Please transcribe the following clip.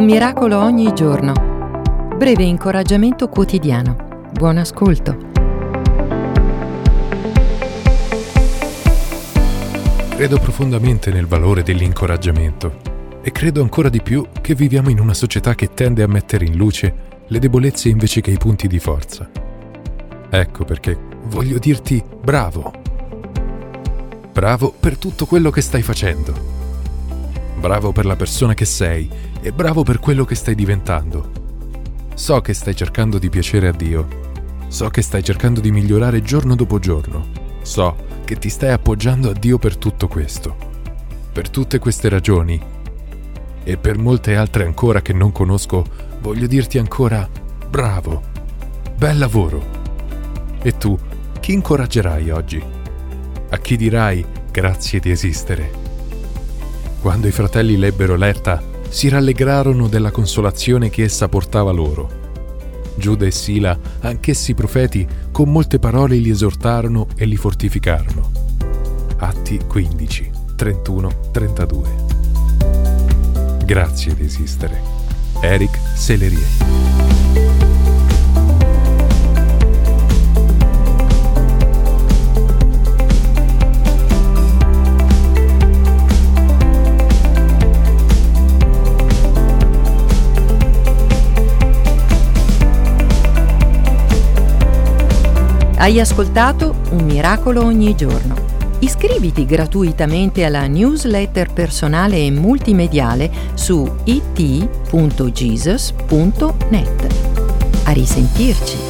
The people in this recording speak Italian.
Un miracolo ogni giorno. Breve incoraggiamento quotidiano. Buon ascolto. Credo profondamente nel valore dell'incoraggiamento e credo ancora di più che viviamo in una società che tende a mettere in luce le debolezze invece che i punti di forza. Ecco perché voglio dirti bravo. Bravo per tutto quello che stai facendo bravo per la persona che sei e bravo per quello che stai diventando. So che stai cercando di piacere a Dio. So che stai cercando di migliorare giorno dopo giorno. So che ti stai appoggiando a Dio per tutto questo. Per tutte queste ragioni e per molte altre ancora che non conosco, voglio dirti ancora bravo. Bel lavoro. E tu, chi incoraggerai oggi? A chi dirai grazie di esistere? Quando i fratelli lebbero l'erta, si rallegrarono della consolazione che essa portava loro. Giuda e Sila, anch'essi profeti, con molte parole li esortarono e li fortificarono. Atti 15, 31, 32. Grazie di esistere. Eric Sellerie. Hai ascoltato Un miracolo ogni giorno. Iscriviti gratuitamente alla newsletter personale e multimediale su it.jesus.net. A risentirci.